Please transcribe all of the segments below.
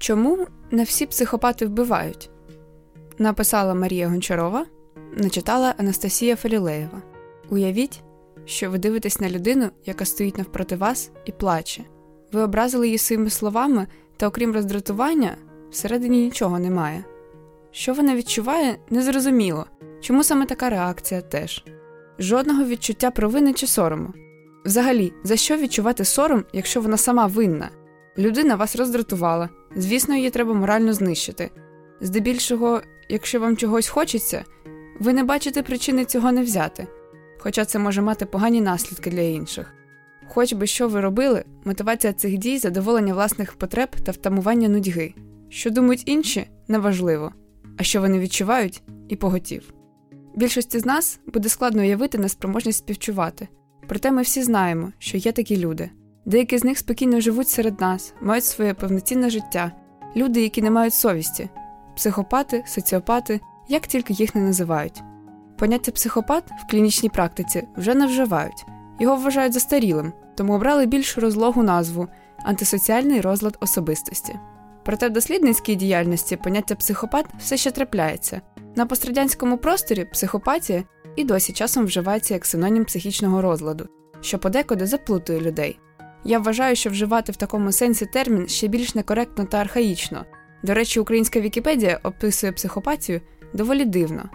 Чому не всі психопати вбивають? Написала Марія Гончарова, начитала Анастасія Фалілеєва. Уявіть, що ви дивитесь на людину, яка стоїть навпроти вас і плаче. Ви образили її своїми словами, та окрім роздратування, всередині нічого немає. Що вона відчуває, незрозуміло, чому саме така реакція теж. Жодного відчуття провини чи сорому. Взагалі, за що відчувати сором, якщо вона сама винна? Людина вас роздратувала, звісно, її треба морально знищити. Здебільшого, якщо вам чогось хочеться, ви не бачите причини цього не взяти, хоча це може мати погані наслідки для інших. Хоч би що ви робили, мотивація цих дій задоволення власних потреб та втамування нудьги. Що думають інші, неважливо, а що вони відчувають і поготів. Більшості з нас буде складно уявити неспроможність співчувати, проте ми всі знаємо, що є такі люди. Деякі з них спокійно живуть серед нас, мають своє повноцінне життя, люди, які не мають совісті, психопати, соціопати, як тільки їх не називають. Поняття психопат в клінічній практиці вже не вживають, його вважають застарілим, тому обрали більш розлогу назву антисоціальний розлад особистості. Проте в дослідницькій діяльності поняття психопат все ще трапляється. На пострадянському просторі психопатія і досі часом вживається як синонім психічного розладу, що подекуди заплутує людей. Я вважаю, що вживати в такому сенсі термін ще більш некоректно та архаїчно. До речі, українська Вікіпедія описує психопатію доволі дивно,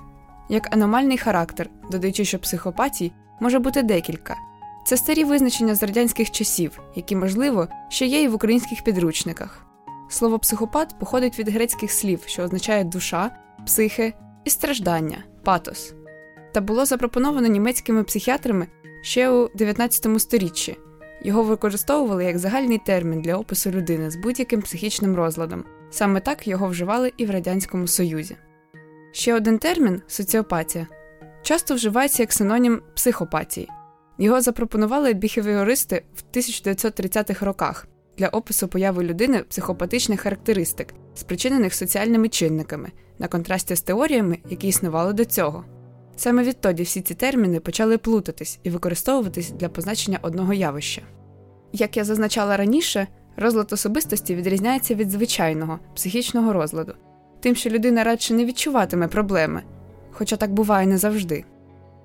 як аномальний характер, додаючи, що психопатій може бути декілька. Це старі визначення з радянських часів, які, можливо, ще є і в українських підручниках. Слово психопат походить від грецьких слів, що означає душа, психе і страждання, патос, та було запропоновано німецькими психіатрами ще у 19 сторіччі. Його використовували як загальний термін для опису людини з будь-яким психічним розладом. Саме так його вживали і в Радянському Союзі. Ще один термін соціопатія часто вживається як синонім психопатії. Його запропонували біхевіористи в 1930-х роках для опису появи людини психопатичних характеристик, спричинених соціальними чинниками, на контрасті з теоріями, які існували до цього. Саме відтоді всі ці терміни почали плутатись і використовуватись для позначення одного явища. Як я зазначала раніше, розлад особистості відрізняється від звичайного психічного розладу, тим, що людина радше не відчуватиме проблеми, хоча так буває не завжди.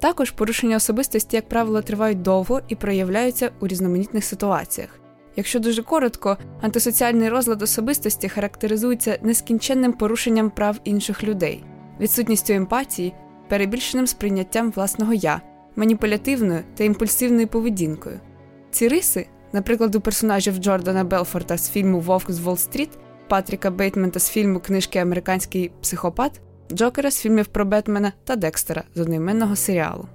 Також порушення особистості, як правило, тривають довго і проявляються у різноманітних ситуаціях. Якщо дуже коротко, антисоціальний розлад особистості характеризується нескінченним порушенням прав інших людей, відсутністю емпатії, перебільшеним сприйняттям власного я, маніпулятивною та імпульсивною поведінкою. Ці риси, наприклад, у персонажів Джордана Белфорта з фільму Вовк з Уолл-стріт, Патріка Бейтмента з фільму Книжки Американський психопат, Джокера з фільмів про Бетмена та Декстера з одноіменного серіалу.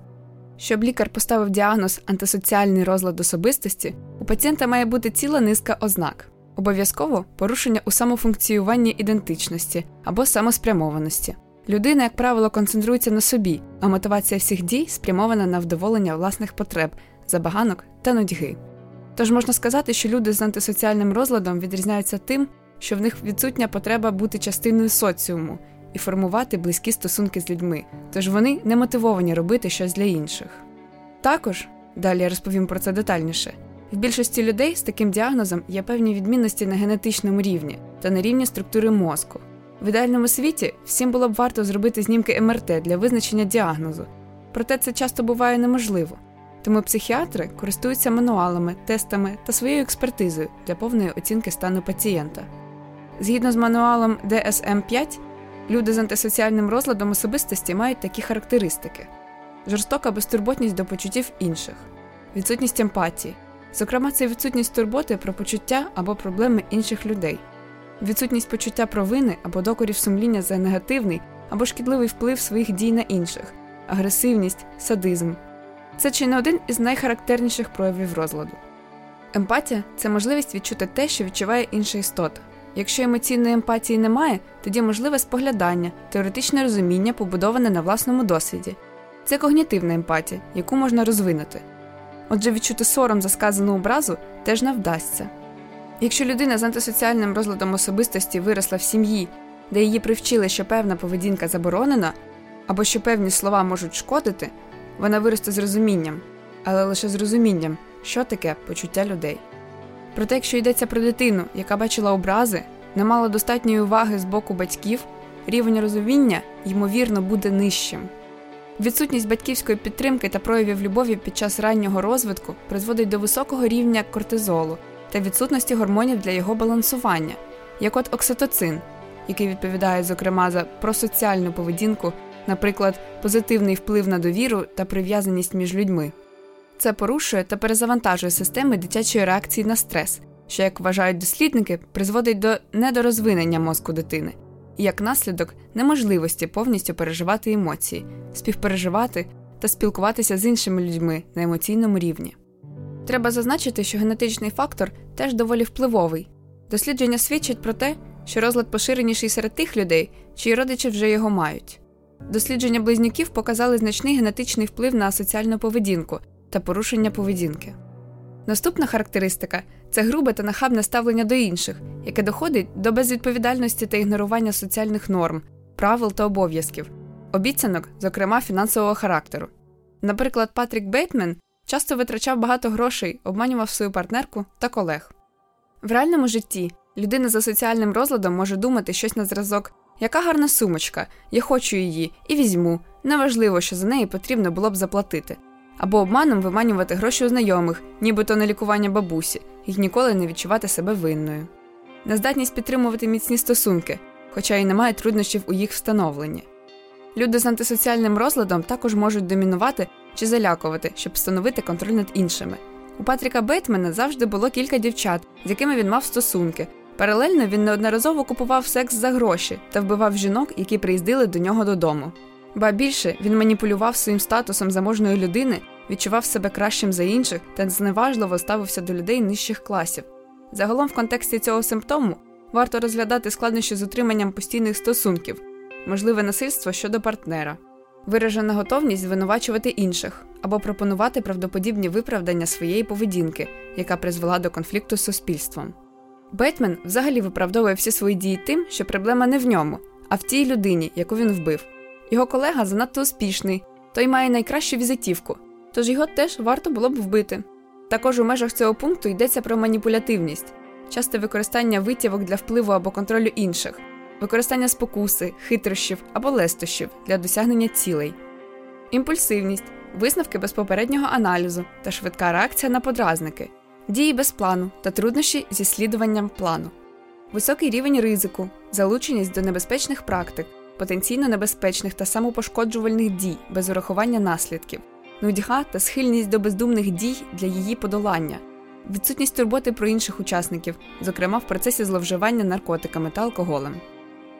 Щоб лікар поставив діагноз антисоціальний розлад особистості, у пацієнта має бути ціла низка ознак. Обов'язково порушення у самофункціюванні ідентичності або самоспрямованості. Людина, як правило, концентрується на собі, а мотивація всіх дій спрямована на вдоволення власних потреб, забаганок та нудьги. Тож можна сказати, що люди з антисоціальним розладом відрізняються тим, що в них відсутня потреба бути частиною соціуму і формувати близькі стосунки з людьми, тож вони не мотивовані робити щось для інших. Також, далі я розповім про це детальніше, в більшості людей з таким діагнозом є певні відмінності на генетичному рівні та на рівні структури мозку. В ідеальному світі всім було б варто зробити знімки МРТ для визначення діагнозу, проте це часто буває неможливо. Тому психіатри користуються мануалами, тестами та своєю експертизою для повної оцінки стану пацієнта. Згідно з мануалом DSM 5 люди з антисоціальним розладом особистості мають такі характеристики: жорстока безтурботність до почуттів інших, відсутність емпатії, зокрема, це відсутність турботи про почуття або проблеми інших людей, відсутність почуття провини або докорів сумління за негативний або шкідливий вплив своїх дій на інших, агресивність, садизм. Це чи не один із найхарактерніших проявів розладу. Емпатія це можливість відчути те, що відчуває інша істота. Якщо емоційної емпатії немає, тоді можливе споглядання, теоретичне розуміння, побудоване на власному досвіді. Це когнітивна емпатія, яку можна розвинути. Отже, відчути сором за сказану образу теж не вдасться. Якщо людина з антисоціальним розладом особистості виросла в сім'ї, де її привчили, що певна поведінка заборонена, або що певні слова можуть шкодити, вона виросте з розумінням, але лише з розумінням, що таке почуття людей. Проте, якщо йдеться про дитину, яка бачила образи, не мало достатньої уваги з боку батьків, рівень розуміння, ймовірно, буде нижчим. Відсутність батьківської підтримки та проявів любові під час раннього розвитку призводить до високого рівня кортизолу та відсутності гормонів для його балансування, як от окситоцин, який відповідає, зокрема, за просоціальну поведінку, наприклад, позитивний вплив на довіру та прив'язаність між людьми. Це порушує та перезавантажує системи дитячої реакції на стрес, що, як вважають дослідники, призводить до недорозвинення мозку дитини і як наслідок неможливості повністю переживати емоції, співпереживати та спілкуватися з іншими людьми на емоційному рівні. Треба зазначити, що генетичний фактор теж доволі впливовий. Дослідження свідчать про те, що розлад поширеніший серед тих людей, чиї родичі вже його мають. Дослідження близнюків показали значний генетичний вплив на соціальну поведінку та порушення поведінки. Наступна характеристика це грубе та нахабне ставлення до інших, яке доходить до безвідповідальності та ігнорування соціальних норм, правил та обов'язків, обіцянок, зокрема фінансового характеру. Наприклад, Патрік Бейтмен часто витрачав багато грошей, обманював свою партнерку та колег. В реальному житті людина за соціальним розладом може думати щось на зразок, яка гарна сумочка, я хочу її і візьму. Неважливо, що за неї потрібно було б заплатити або обманом виманювати гроші у знайомих, нібито на лікування бабусі, і ніколи не відчувати себе винною. Нездатність підтримувати міцні стосунки, хоча й немає труднощів у їх встановленні. Люди з антисоціальним розладом також можуть домінувати чи залякувати, щоб встановити контроль над іншими. У Патріка Бейтмена завжди було кілька дівчат, з якими він мав стосунки. Паралельно він неодноразово купував секс за гроші та вбивав жінок, які приїздили до нього додому. Ба більше він маніпулював своїм статусом заможної людини, відчував себе кращим за інших та зневажливо ставився до людей нижчих класів. Загалом, в контексті цього симптому варто розглядати складнощі з утриманням постійних стосунків, можливе насильство щодо партнера, виражена готовність звинувачувати інших або пропонувати правдоподібні виправдання своєї поведінки, яка призвела до конфлікту з суспільством. Бейтмен взагалі виправдовує всі свої дії тим, що проблема не в ньому, а в тій людині, яку він вбив. Його колега занадто успішний, той має найкращу візитівку, тож його теж варто було б вбити. Також у межах цього пункту йдеться про маніпулятивність, часте використання витівок для впливу або контролю інших, використання спокуси, хитрощів або лестощів для досягнення цілей, імпульсивність, висновки без попереднього аналізу та швидка реакція на подразники, дії без плану та труднощі зі слідуванням плану, високий рівень ризику, залученість до небезпечних практик потенційно небезпечних та самопошкоджувальних дій без урахування наслідків, нудьга та схильність до бездумних дій для її подолання, відсутність турботи про інших учасників, зокрема в процесі зловживання наркотиками та алкоголем,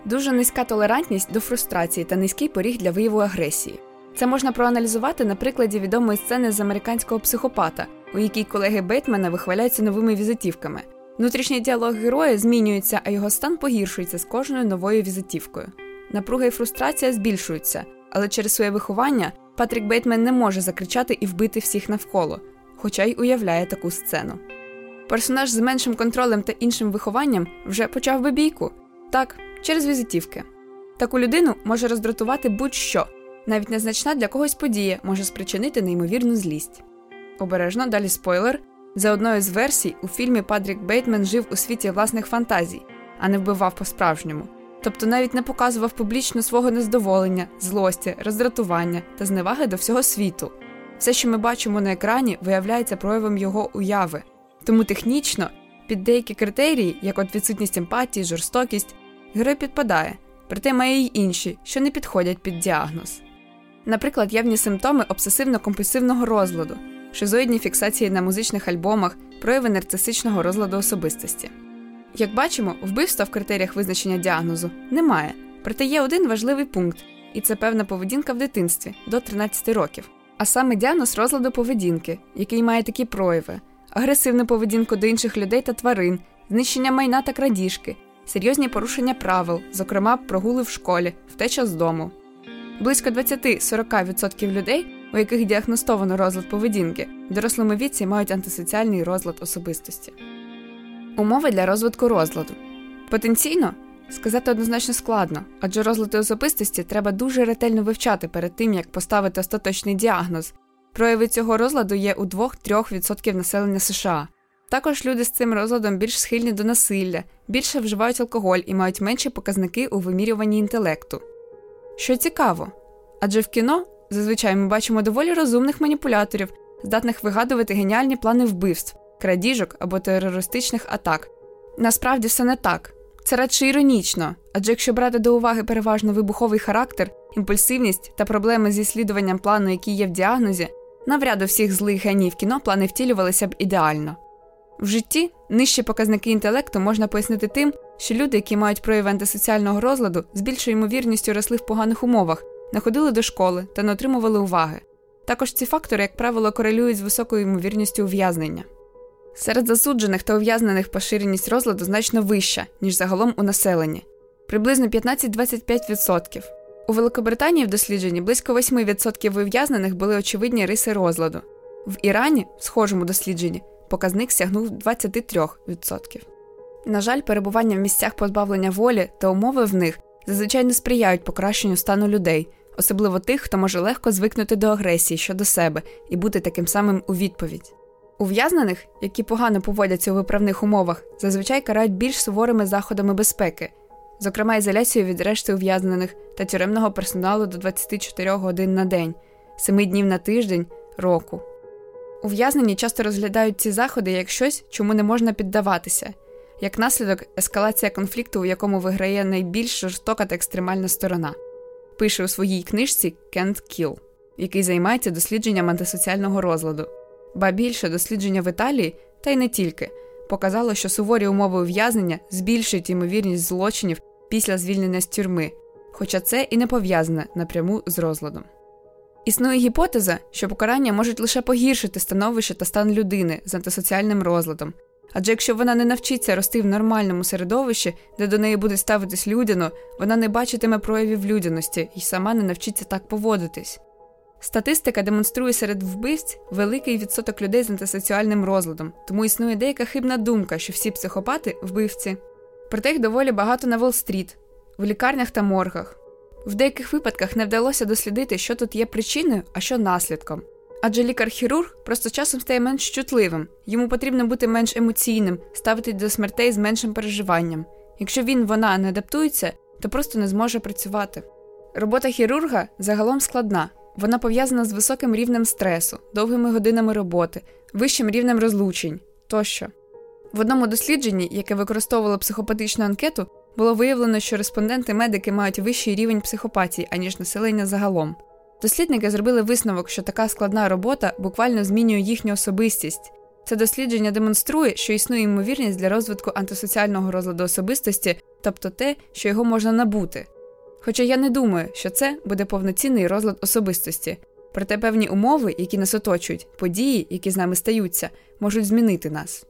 дуже низька толерантність до фрустрації та низький поріг для вияву агресії. Це можна проаналізувати на прикладі відомої сцени з американського психопата, у якій колеги Бейтмена вихваляються новими візитівками. Внутрішній діалог героя змінюється, а його стан погіршується з кожною новою візитівкою. Напруга і фрустрація збільшуються, але через своє виховання Патрік Бейтмен не може закричати і вбити всіх навколо, хоча й уявляє таку сцену. Персонаж з меншим контролем та іншим вихованням вже почав би бійку так, через візитівки. Таку людину може роздратувати будь-що, навіть незначна для когось подія може спричинити неймовірну злість. Обережно далі спойлер. За одною з версій, у фільмі Патрік Бейтмен жив у світі власних фантазій, а не вбивав по-справжньому тобто навіть не показував публічно свого нездоволення, злості, роздратування та зневаги до всього світу. Все, що ми бачимо на екрані, виявляється проявом його уяви. Тому технічно, під деякі критерії, як от відсутність емпатії, жорстокість, герой підпадає, проте має й інші, що не підходять під діагноз. Наприклад, явні симптоми обсесивно-компульсивного розладу, шизоїдні фіксації на музичних альбомах, прояви нарцисичного розладу особистості. Як бачимо, вбивства в критеріях визначення діагнозу немає, проте є один важливий пункт, і це певна поведінка в дитинстві до 13 років. А саме діагноз розладу поведінки, який має такі прояви: агресивну поведінку до інших людей та тварин, знищення майна та крадіжки, серйозні порушення правил, зокрема прогули в школі, втеча з дому. Близько 20-40% людей, у яких діагностовано розлад поведінки, в дорослому віці мають антисоціальний розлад особистості. Умови для розвитку розладу. Потенційно сказати однозначно складно, адже розлади особистості треба дуже ретельно вивчати перед тим, як поставити остаточний діагноз. Прояви цього розладу є у 2-3% населення США. Також люди з цим розладом більш схильні до насилля, більше вживають алкоголь і мають менші показники у вимірюванні інтелекту. Що цікаво, адже в кіно зазвичай ми бачимо доволі розумних маніпуляторів, здатних вигадувати геніальні плани вбивств, крадіжок або терористичних атак. Насправді все не так. Це радше іронічно, адже якщо брати до уваги переважно вибуховий характер, імпульсивність та проблеми зі слідуванням плану, які є в діагнозі, навряд у всіх злих геній кіно плани втілювалися б ідеально. В житті нижчі показники інтелекту можна пояснити тим, що люди, які мають прояви антисоціального розладу, з більшою ймовірністю росли в поганих умовах, не ходили до школи та не отримували уваги. Також ці фактори, як правило, корелюють з високою ймовірністю ув'язнення. Серед засуджених та ув'язнених поширеність розладу значно вища, ніж загалом у населенні приблизно 15-25%. У Великобританії в дослідженні близько 8% ув'язнених були очевидні риси розладу. В Ірані, в схожому дослідженні, показник сягнув 23%. На жаль, перебування в місцях позбавлення волі та умови в них зазвичай не сприяють покращенню стану людей, особливо тих, хто може легко звикнути до агресії щодо себе і бути таким самим у відповідь. Ув'язнених, які погано поводяться у виправних умовах, зазвичай карають більш суворими заходами безпеки, зокрема ізоляцією від решти ув'язнених та тюремного персоналу до 24 годин на день, 7 днів на тиждень, року. Ув'язнені часто розглядають ці заходи як щось, чому не можна піддаватися, як наслідок ескалація конфлікту, у якому виграє найбільш жорстока та екстремальна сторона, пише у своїй книжці Кент Кіл, який займається дослідженням антисоціального розладу. Ба більше дослідження в Італії, та й не тільки, показало, що суворі умови ув'язнення збільшують ймовірність злочинів після звільнення з тюрми, хоча це і не пов'язане напряму з розладом. Існує гіпотеза, що покарання можуть лише погіршити становище та стан людини з антисоціальним розладом, адже якщо вона не навчиться рости в нормальному середовищі, де до неї буде ставитись людяно, вона не бачитиме проявів людяності і сама не навчиться так поводитись. Статистика демонструє серед вбивць великий відсоток людей з антисоціальним розладом, тому існує деяка хибна думка, що всі психопати вбивці. Проте їх доволі багато на Волл-стріт, в лікарнях та моргах. В деяких випадках не вдалося дослідити, що тут є причиною, а що наслідком. Адже лікар-хірург просто часом стає менш чутливим, йому потрібно бути менш емоційним, ставити до смертей з меншим переживанням. Якщо він вона не адаптується, то просто не зможе працювати. Робота хірурга загалом складна. Вона пов'язана з високим рівнем стресу, довгими годинами роботи, вищим рівнем розлучень тощо. В одному дослідженні, яке використовувало психопатичну анкету, було виявлено, що респонденти-медики мають вищий рівень психопатії, аніж населення загалом. Дослідники зробили висновок, що така складна робота буквально змінює їхню особистість. Це дослідження демонструє, що існує ймовірність для розвитку антисоціального розладу особистості, тобто те, що його можна набути. Хоча я не думаю, що це буде повноцінний розлад особистості, проте певні умови, які нас оточують, події, які з нами стаються, можуть змінити нас.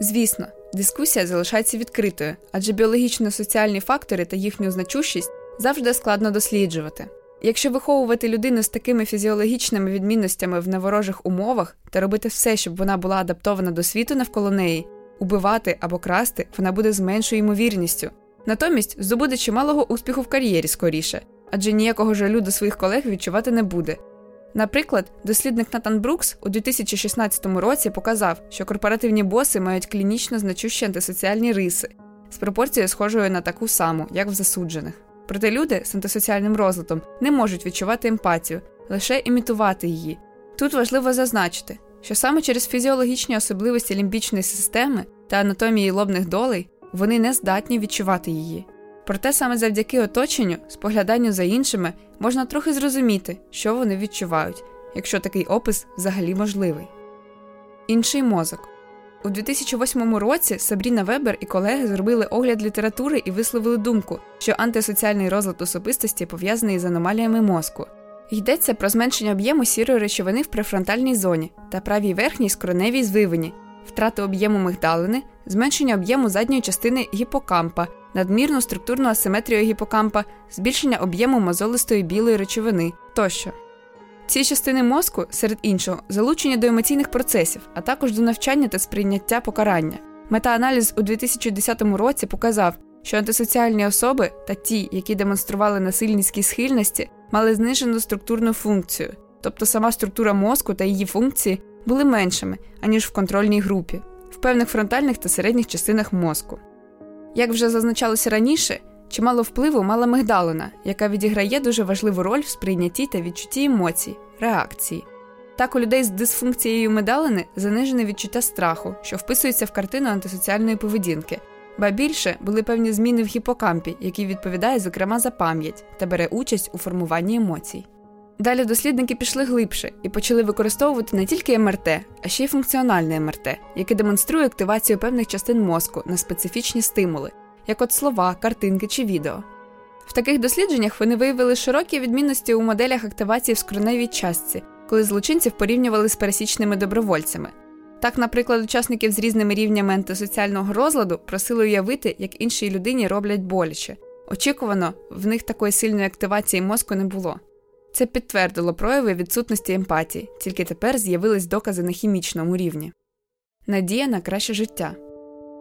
Звісно, дискусія залишається відкритою, адже біологічно-соціальні фактори та їхню значущість завжди складно досліджувати. Якщо виховувати людину з такими фізіологічними відмінностями в неворожих умовах та робити все, щоб вона була адаптована до світу навколо неї, убивати або красти вона буде з меншою ймовірністю. Натомість здобуде чималого успіху в кар'єрі скоріше, адже ніякого жалю до своїх колег відчувати не буде. Наприклад, дослідник Натан Брукс у 2016 році показав, що корпоративні боси мають клінічно значущі антисоціальні риси з пропорцією схожою на таку саму, як в засуджених. Проте люди з антисоціальним розладом не можуть відчувати емпатію, лише імітувати її. Тут важливо зазначити, що саме через фізіологічні особливості лімбічної системи та анатомії лобних долей вони не здатні відчувати її. Проте саме завдяки оточенню, спогляданню за іншими, можна трохи зрозуміти, що вони відчувають, якщо такий опис взагалі можливий. Інший мозок у 2008 році Сабріна Вебер і колеги зробили огляд літератури і висловили думку, що антисоціальний розлад особистості пов'язаний з аномаліями мозку. Йдеться про зменшення об'єму сірої речовини в префронтальній зоні та правій верхній скроневій звивині, втрату об'єму мигдалини, зменшення об'єму задньої частини гіпокампа, надмірну структурну асиметрію гіпокампа, збільшення об'єму мозолистої білої речовини тощо. Ці частини мозку, серед іншого, залучені до емоційних процесів, а також до навчання та сприйняття покарання. Метааналіз у 2010 році показав, що антисоціальні особи та ті, які демонстрували насильницькі схильності, мали знижену структурну функцію, тобто сама структура мозку та її функції були меншими, аніж в контрольній групі. в певних фронтальних та середніх частинах мозку. Як вже зазначалося раніше, чимало впливу мала мигдалина, яка відіграє дуже важливу роль в сприйнятті та відчутті емоцій, реакції. Так у людей з дисфункцією медалини занижене відчуття страху, що вписується в картину антисоціальної поведінки, ба більше були певні зміни в гіпокампі, який відповідає, зокрема, за пам'ять та бере участь у формуванні емоцій. Далі дослідники пішли глибше і почали використовувати не тільки МРТ, а ще й функціональне МРТ, яке демонструє активацію певних частин мозку на специфічні стимули, як от слова, картинки чи відео. В таких дослідженнях вони виявили широкі відмінності у моделях активації в скроневій частці, коли злочинців порівнювали з пересічними добровольцями. Так, наприклад, учасників з різними рівнями антисоціального розладу просили уявити, як іншій людині роблять боляче. Очікувано, в них такої сильної активації мозку не було. Це підтвердило прояви відсутності емпатії, тільки тепер з'явились докази на хімічному рівні. Надія на краще життя.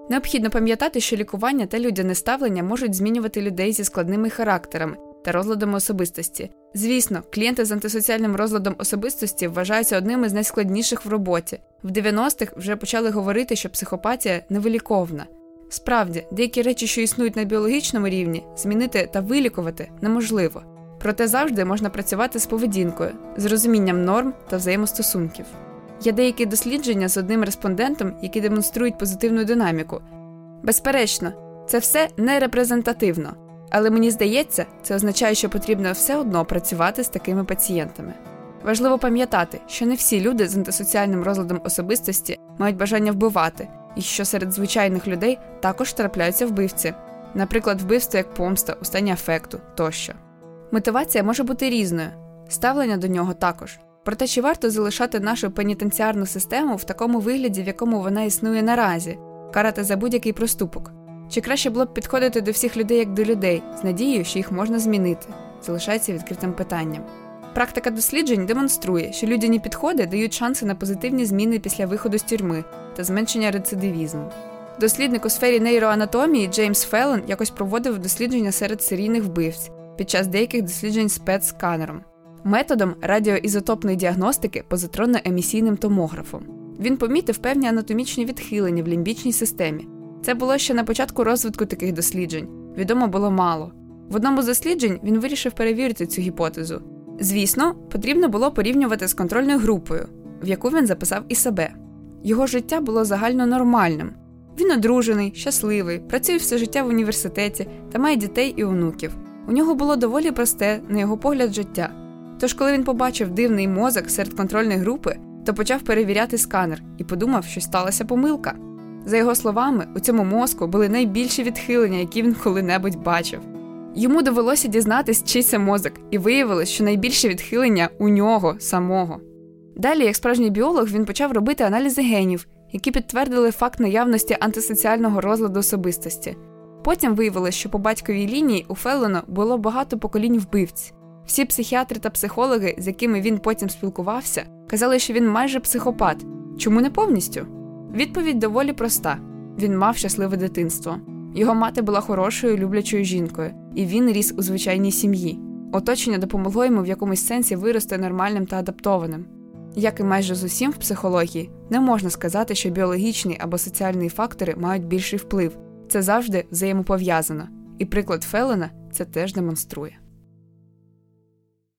Необхідно пам'ятати, що лікування та людяне ставлення можуть змінювати людей зі складними характерами та розладами особистості. Звісно, клієнти з антисоціальним розладом особистості вважаються одним із найскладніших в роботі. В 90-х вже почали говорити, що психопатія невиліковна. Справді, деякі речі, що існують на біологічному рівні, змінити та вилікувати неможливо. Проте завжди можна працювати з поведінкою, з розумінням норм та взаємостосунків. Є деякі дослідження з одним респондентом, які демонструють позитивну динаміку. Безперечно, це все не репрезентативно, але мені здається, це означає, що потрібно все одно працювати з такими пацієнтами. Важливо пам'ятати, що не всі люди з антисоціальним розладом особистості мають бажання вбивати, і що серед звичайних людей також трапляються вбивці, наприклад, вбивство як помста, у стані афекту тощо. Мотивація може бути різною, ставлення до нього також. Проте чи варто залишати нашу пенітенціарну систему в такому вигляді, в якому вона існує наразі, карати за будь-який проступок? Чи краще було б підходити до всіх людей як до людей, з надією, що їх можна змінити? Залишається відкритим питанням. Практика досліджень демонструє, що людяні підходи дають шанси на позитивні зміни після виходу з тюрми та зменшення рецидивізму. Дослідник у сфері нейроанатомії Джеймс Феллон якось проводив дослідження серед серійних вбивць під час деяких досліджень спецсканером, методом радіоізотопної діагностики позитронно-емісійним томографом. Він помітив певні анатомічні відхилення в лімбічній системі. Це було ще на початку розвитку таких досліджень, відомо було мало. В одному з досліджень він вирішив перевірити цю гіпотезу. Звісно, потрібно було порівнювати з контрольною групою, в яку він записав і себе. Його життя було загально нормальним. Він одружений, щасливий, працює все життя в університеті та має дітей і онуків. У нього було доволі просте, на його погляд, життя. Тож, коли він побачив дивний мозок серед контрольної групи, то почав перевіряти сканер і подумав, що сталася помилка. За його словами, у цьому мозку були найбільші відхилення, які він коли-небудь бачив. Йому довелося дізнатись, чий це мозок, і виявилось, що найбільше відхилення у нього самого. Далі, як справжній біолог, він почав робити аналізи генів, які підтвердили факт наявності антисоціального розладу особистості. Потім виявилось, що по батьковій лінії у Феллона було багато поколінь вбивць. Всі психіатри та психологи, з якими він потім спілкувався, казали, що він майже психопат. Чому не повністю? Відповідь доволі проста: він мав щасливе дитинство. Його мати була хорошою, люблячою жінкою, і він ріс у звичайній сім'ї. Оточення допомогло йому в якомусь сенсі вирости нормальним та адаптованим. Як і майже з усім в психології, не можна сказати, що біологічні або соціальні фактори мають більший вплив. Це завжди взаємопов'язано, і приклад Фелена це теж демонструє.